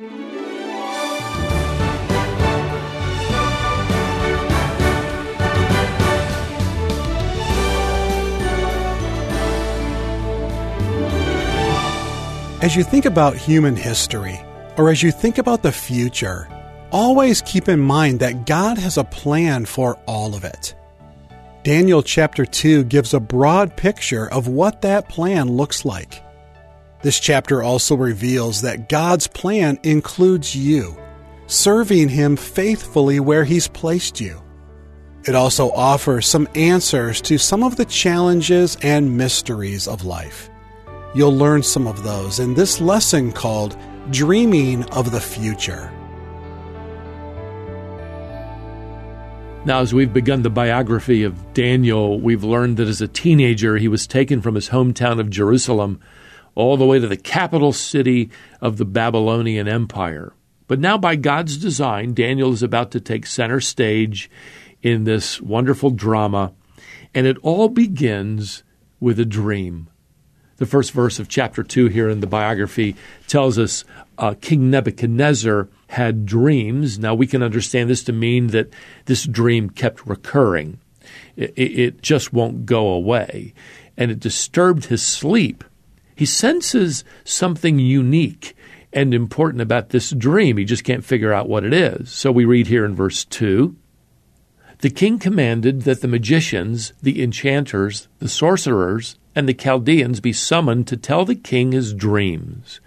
As you think about human history, or as you think about the future, always keep in mind that God has a plan for all of it. Daniel chapter 2 gives a broad picture of what that plan looks like. This chapter also reveals that God's plan includes you, serving Him faithfully where He's placed you. It also offers some answers to some of the challenges and mysteries of life. You'll learn some of those in this lesson called Dreaming of the Future. Now, as we've begun the biography of Daniel, we've learned that as a teenager, he was taken from his hometown of Jerusalem all the way to the capital city of the Babylonian Empire. But now, by God's design, Daniel is about to take center stage in this wonderful drama, and it all begins with a dream. The first verse of chapter 2 here in the biography tells us uh, King Nebuchadnezzar had dreams. Now, we can understand this to mean that this dream kept recurring, it, it just won't go away. And it disturbed his sleep. He senses something unique and important about this dream. He just can't figure out what it is. So we read here in verse 2 The king commanded that the magicians, the enchanters, the sorcerers, and the Chaldeans be summoned to tell the king his dreams.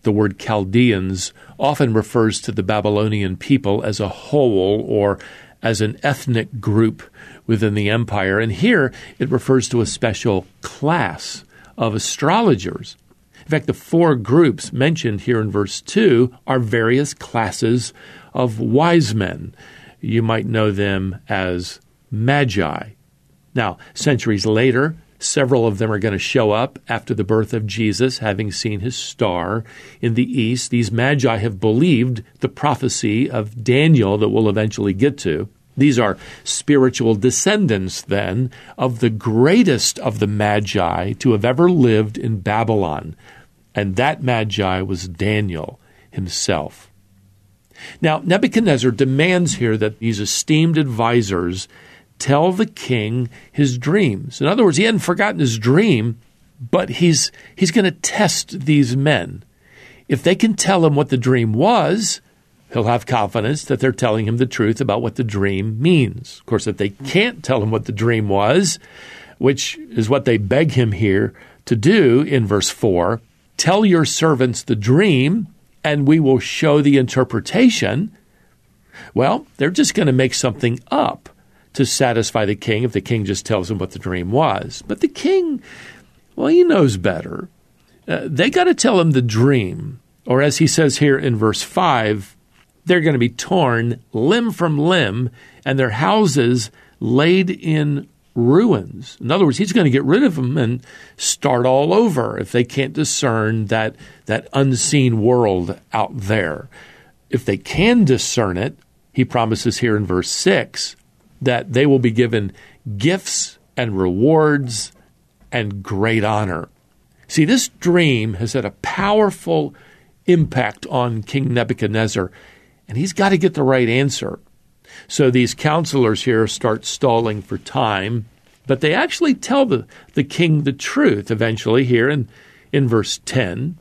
The word Chaldeans often refers to the Babylonian people as a whole or as an ethnic group within the empire, and here it refers to a special class of astrologers. In fact, the four groups mentioned here in verse 2 are various classes of wise men. You might know them as magi. Now, centuries later, Several of them are going to show up after the birth of Jesus, having seen his star in the east. These magi have believed the prophecy of Daniel that we'll eventually get to. These are spiritual descendants, then, of the greatest of the magi to have ever lived in Babylon. And that magi was Daniel himself. Now, Nebuchadnezzar demands here that these esteemed advisors tell the king his dreams. In other words, he hadn't forgotten his dream, but he's, he's going to test these men. If they can tell him what the dream was, he'll have confidence that they're telling him the truth about what the dream means. Of course, if they can't tell him what the dream was, which is what they beg him here to do in verse 4 tell your servants the dream, and we will show the interpretation. Well, they're just going to make something up to satisfy the king if the king just tells him what the dream was. But the king, well, he knows better. Uh, they got to tell him the dream. Or as he says here in verse 5, they're going to be torn limb from limb and their houses laid in ruins. In other words, he's going to get rid of them and start all over if they can't discern that, that unseen world out there. If they can discern it, he promises here in verse 6 that they will be given gifts and rewards and great honor. See, this dream has had a powerful impact on King Nebuchadnezzar, and he's got to get the right answer. So these counselors here start stalling for time, but they actually tell the, the king the truth eventually here in, in verse 10.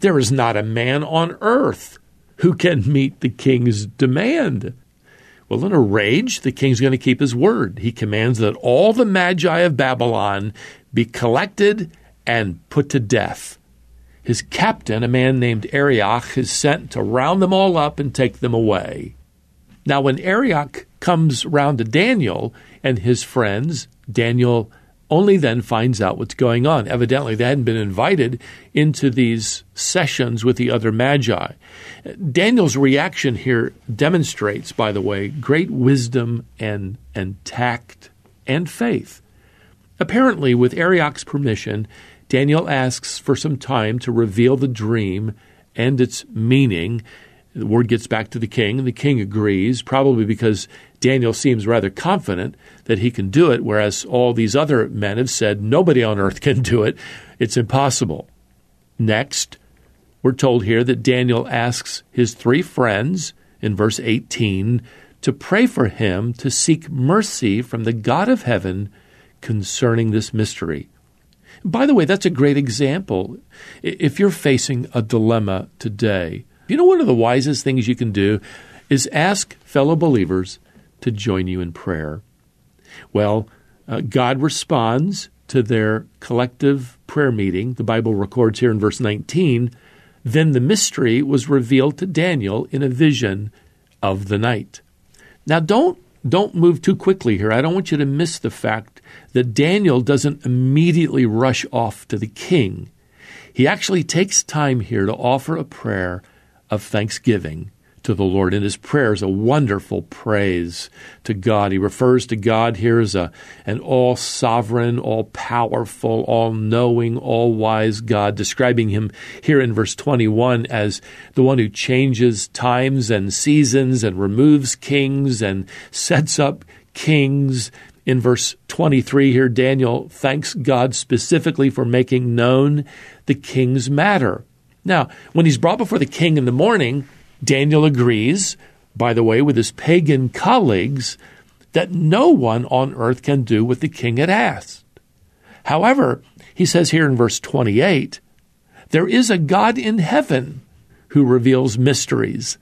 There is not a man on earth who can meet the king's demand. Well, in a rage, the king's going to keep his word. He commands that all the magi of Babylon be collected and put to death. His captain, a man named Arioch, is sent to round them all up and take them away. Now, when Arioch comes round to Daniel and his friends, Daniel only then finds out what's going on. Evidently, they hadn't been invited into these sessions with the other magi. Daniel's reaction here demonstrates, by the way, great wisdom and, and tact and faith. Apparently, with Arioch's permission, Daniel asks for some time to reveal the dream and its meaning. The word gets back to the king, and the king agrees, probably because Daniel seems rather confident that he can do it, whereas all these other men have said nobody on earth can do it. It's impossible. Next, We're told here that Daniel asks his three friends in verse 18 to pray for him to seek mercy from the God of heaven concerning this mystery. By the way, that's a great example. If you're facing a dilemma today, you know, one of the wisest things you can do is ask fellow believers to join you in prayer. Well, uh, God responds to their collective prayer meeting. The Bible records here in verse 19 then the mystery was revealed to Daniel in a vision of the night. Now, don't don't move too quickly here. I don't want you to miss the fact that Daniel doesn't immediately rush off to the king. He actually takes time here to offer a prayer of thanksgiving to the Lord. And his prayer is a wonderful praise to God. He refers to God here as a, an all sovereign, all powerful, all knowing, all wise God, describing him here in verse 21 as the one who changes times and seasons and removes kings and sets up kings. In verse 23 here, Daniel thanks God specifically for making known the king's matter. Now, when he's brought before the king in the morning, Daniel agrees, by the way, with his pagan colleagues, that no one on earth can do what the king had asked. However, he says here in verse 28 there is a God in heaven who reveals mysteries.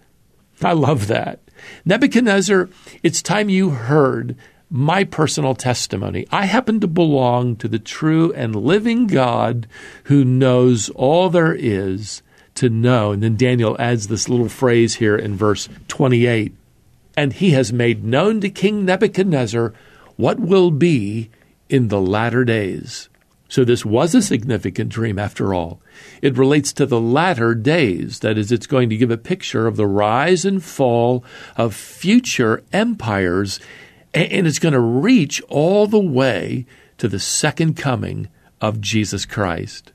I love that. Nebuchadnezzar, it's time you heard my personal testimony. I happen to belong to the true and living God who knows all there is to know. And then Daniel adds this little phrase here in verse 28 And he has made known to King Nebuchadnezzar what will be in the latter days. So, this was a significant dream after all. It relates to the latter days. That is, it's going to give a picture of the rise and fall of future empires and it's going to reach all the way to the second coming of Jesus Christ.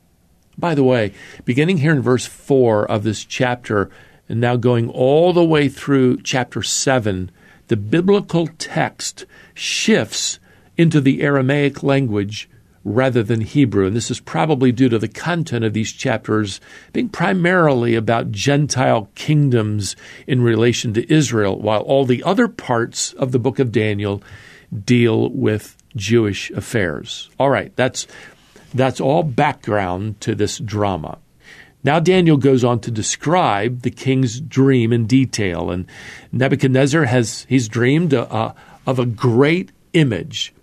By the way, beginning here in verse 4 of this chapter, and now going all the way through chapter 7, the biblical text shifts into the Aramaic language rather than Hebrew. And this is probably due to the content of these chapters being primarily about Gentile kingdoms in relation to Israel, while all the other parts of the book of Daniel deal with Jewish affairs. All right, that's that's all background to this drama. Now Daniel goes on to describe the king's dream in detail, and Nebuchadnezzar has he's dreamed uh, of a great image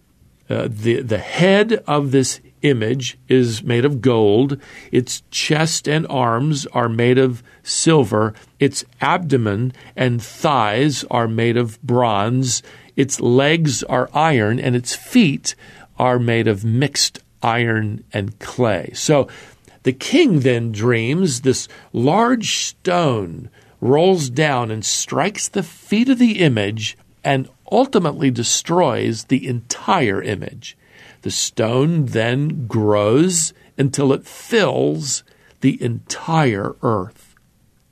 uh, the, the head of this image is made of gold. Its chest and arms are made of silver. Its abdomen and thighs are made of bronze. Its legs are iron, and its feet are made of mixed iron and clay. So the king then dreams this large stone rolls down and strikes the feet of the image and ultimately destroys the entire image. The stone then grows until it fills the entire earth.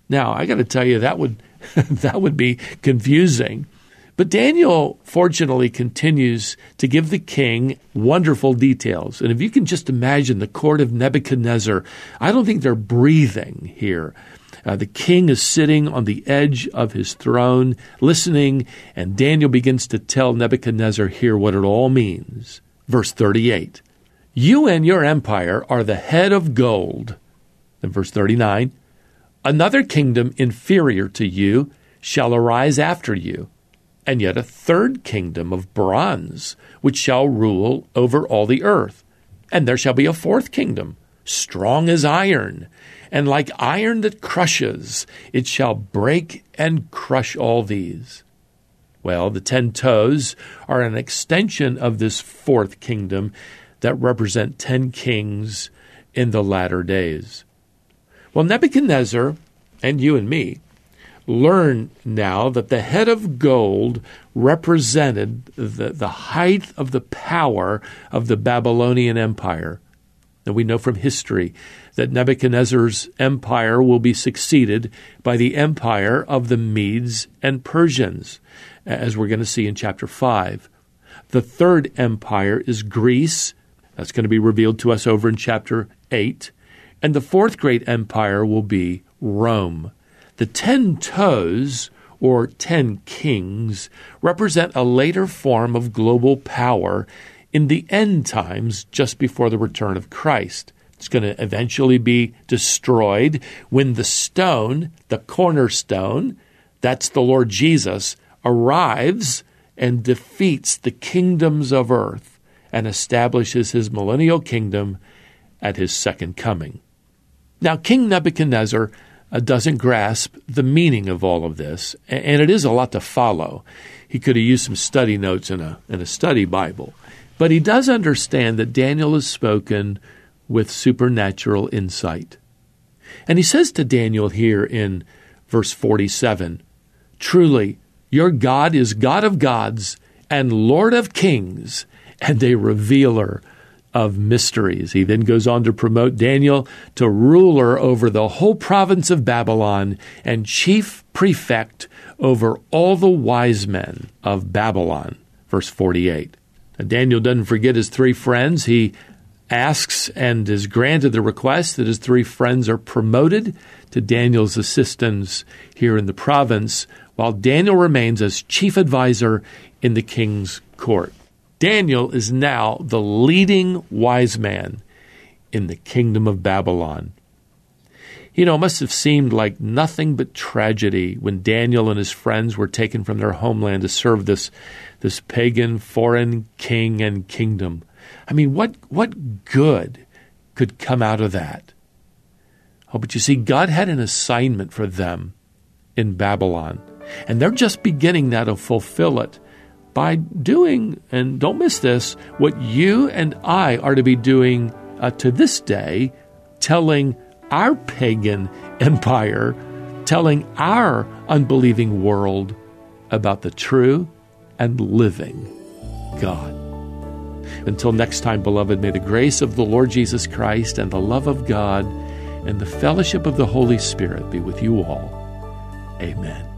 Now, I got to tell you that would that would be confusing. But Daniel fortunately continues to give the king wonderful details. And if you can just imagine the court of Nebuchadnezzar, I don't think they're breathing here. Uh, the king is sitting on the edge of his throne, listening, and Daniel begins to tell Nebuchadnezzar here what it all means. Verse 38 You and your empire are the head of gold. Then verse 39 Another kingdom inferior to you shall arise after you, and yet a third kingdom of bronze, which shall rule over all the earth. And there shall be a fourth kingdom, strong as iron and like iron that crushes, it shall break and crush all these. Well, the ten toes are an extension of this fourth kingdom that represent ten kings in the latter days. Well, Nebuchadnezzar and you and me learn now that the head of gold represented the, the height of the power of the Babylonian Empire. And we know from history that Nebuchadnezzar's empire will be succeeded by the empire of the Medes and Persians, as we're going to see in chapter 5. The third empire is Greece. That's going to be revealed to us over in chapter 8. And the fourth great empire will be Rome. The ten toes, or ten kings, represent a later form of global power in the end times just before the return of Christ. It's going to eventually be destroyed when the stone, the cornerstone, that's the Lord Jesus, arrives and defeats the kingdoms of earth and establishes his millennial kingdom at his second coming. Now, King Nebuchadnezzar uh, doesn't grasp the meaning of all of this, and it is a lot to follow. He could have used some study notes in a, in a study Bible. But he does understand that Daniel is spoken with supernatural insight. And he says to Daniel here in verse 47 Truly, your God is God of gods and Lord of kings and a revealer of mysteries. He then goes on to promote Daniel to ruler over the whole province of Babylon and chief prefect over all the wise men of Babylon. Verse 48. Daniel doesn't forget his three friends. He asks and is granted the request that his three friends are promoted to Daniel's assistants here in the province, while Daniel remains as chief advisor in the king's court. Daniel is now the leading wise man in the kingdom of Babylon. You know, it must have seemed like nothing but tragedy when Daniel and his friends were taken from their homeland to serve this, this pagan foreign king and kingdom. I mean, what, what good could come out of that? Oh, but you see, God had an assignment for them in Babylon, and they're just beginning now to fulfill it by doing, and don't miss this, what you and I are to be doing uh, to this day, telling our pagan empire, telling our unbelieving world about the true and living God. Until next time, beloved, may the grace of the Lord Jesus Christ and the love of God and the fellowship of the Holy Spirit be with you all. Amen.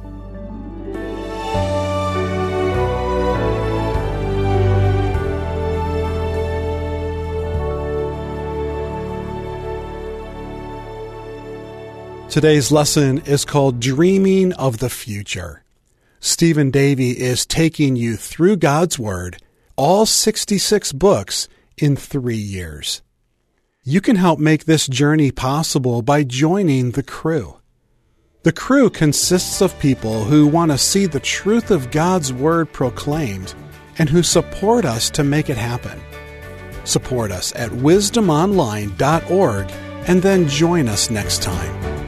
Today's lesson is called Dreaming of the Future. Stephen Davey is taking you through God's Word all 66 books in three years. You can help make this journey possible by joining the crew. The crew consists of people who want to see the truth of God's Word proclaimed and who support us to make it happen. Support us at wisdomonline.org and then join us next time.